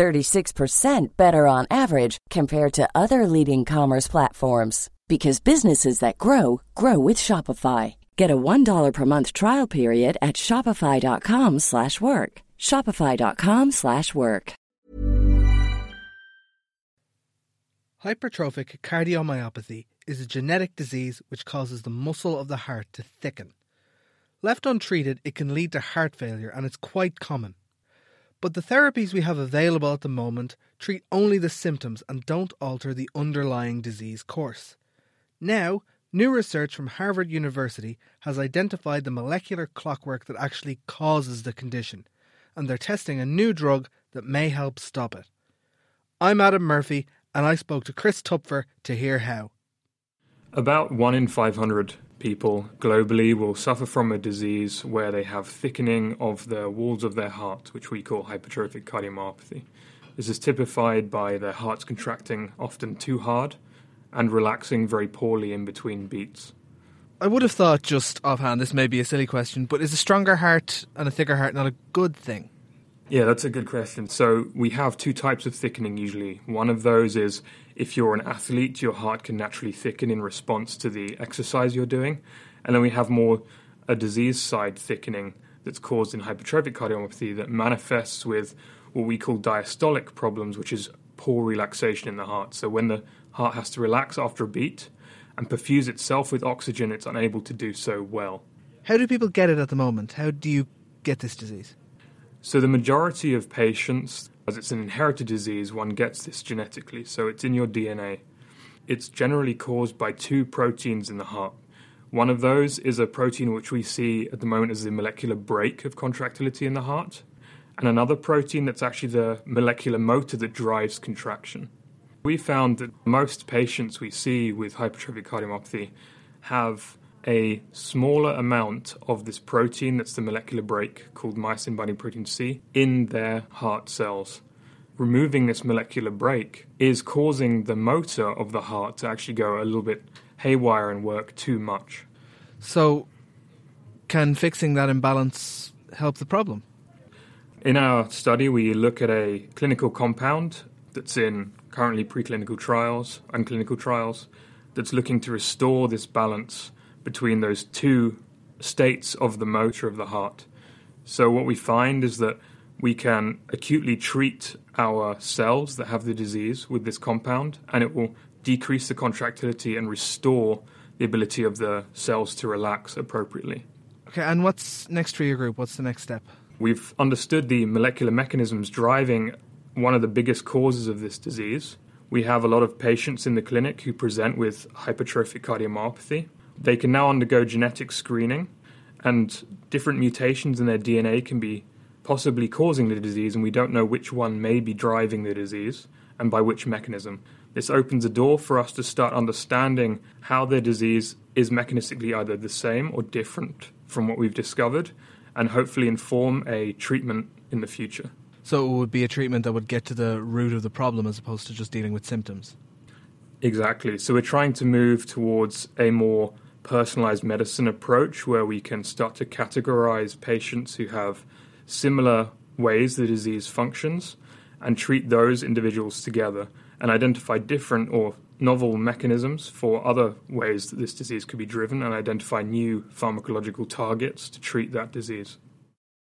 36% better on average compared to other leading commerce platforms because businesses that grow grow with Shopify. Get a $1 per month trial period at shopify.com/work. shopify.com/work. Hypertrophic cardiomyopathy is a genetic disease which causes the muscle of the heart to thicken. Left untreated, it can lead to heart failure and it's quite common. But the therapies we have available at the moment treat only the symptoms and don't alter the underlying disease course. Now, new research from Harvard University has identified the molecular clockwork that actually causes the condition, and they're testing a new drug that may help stop it. I'm Adam Murphy, and I spoke to Chris Toepfer to hear how. About 1 in 500 people globally will suffer from a disease where they have thickening of the walls of their heart, which we call hypertrophic cardiomyopathy. This is typified by their hearts contracting often too hard and relaxing very poorly in between beats. I would have thought just offhand, this may be a silly question, but is a stronger heart and a thicker heart not a good thing? Yeah, that's a good question. So we have two types of thickening usually. One of those is if you're an athlete, your heart can naturally thicken in response to the exercise you're doing. And then we have more a disease side thickening that's caused in hypertrophic cardiomyopathy that manifests with what we call diastolic problems, which is poor relaxation in the heart. So when the heart has to relax after a beat and perfuse itself with oxygen, it's unable to do so well. How do people get it at the moment? How do you get this disease? So, the majority of patients, as it's an inherited disease, one gets this genetically. So, it's in your DNA. It's generally caused by two proteins in the heart. One of those is a protein which we see at the moment as the molecular brake of contractility in the heart, and another protein that's actually the molecular motor that drives contraction. We found that most patients we see with hypertrophic cardiomyopathy have a smaller amount of this protein that's the molecular brake called myosin binding protein C in their heart cells. Removing this molecular brake is causing the motor of the heart to actually go a little bit haywire and work too much. So, can fixing that imbalance help the problem? In our study, we look at a clinical compound that's in currently preclinical trials and clinical trials that's looking to restore this balance between those two states of the motor of the heart. So, what we find is that we can acutely treat our cells that have the disease with this compound, and it will decrease the contractility and restore the ability of the cells to relax appropriately. Okay, and what's next for your group? What's the next step? We've understood the molecular mechanisms driving one of the biggest causes of this disease. We have a lot of patients in the clinic who present with hypertrophic cardiomyopathy, they can now undergo genetic screening, and different mutations in their DNA can be possibly causing the disease, and we don't know which one may be driving the disease and by which mechanism. This opens a door for us to start understanding how their disease is mechanistically either the same or different from what we've discovered, and hopefully inform a treatment in the future. So it would be a treatment that would get to the root of the problem as opposed to just dealing with symptoms? Exactly. So we're trying to move towards a more personalized medicine approach where we can start to categorize patients who have similar ways the disease functions and treat those individuals together and identify different or novel mechanisms for other ways that this disease could be driven and identify new pharmacological targets to treat that disease.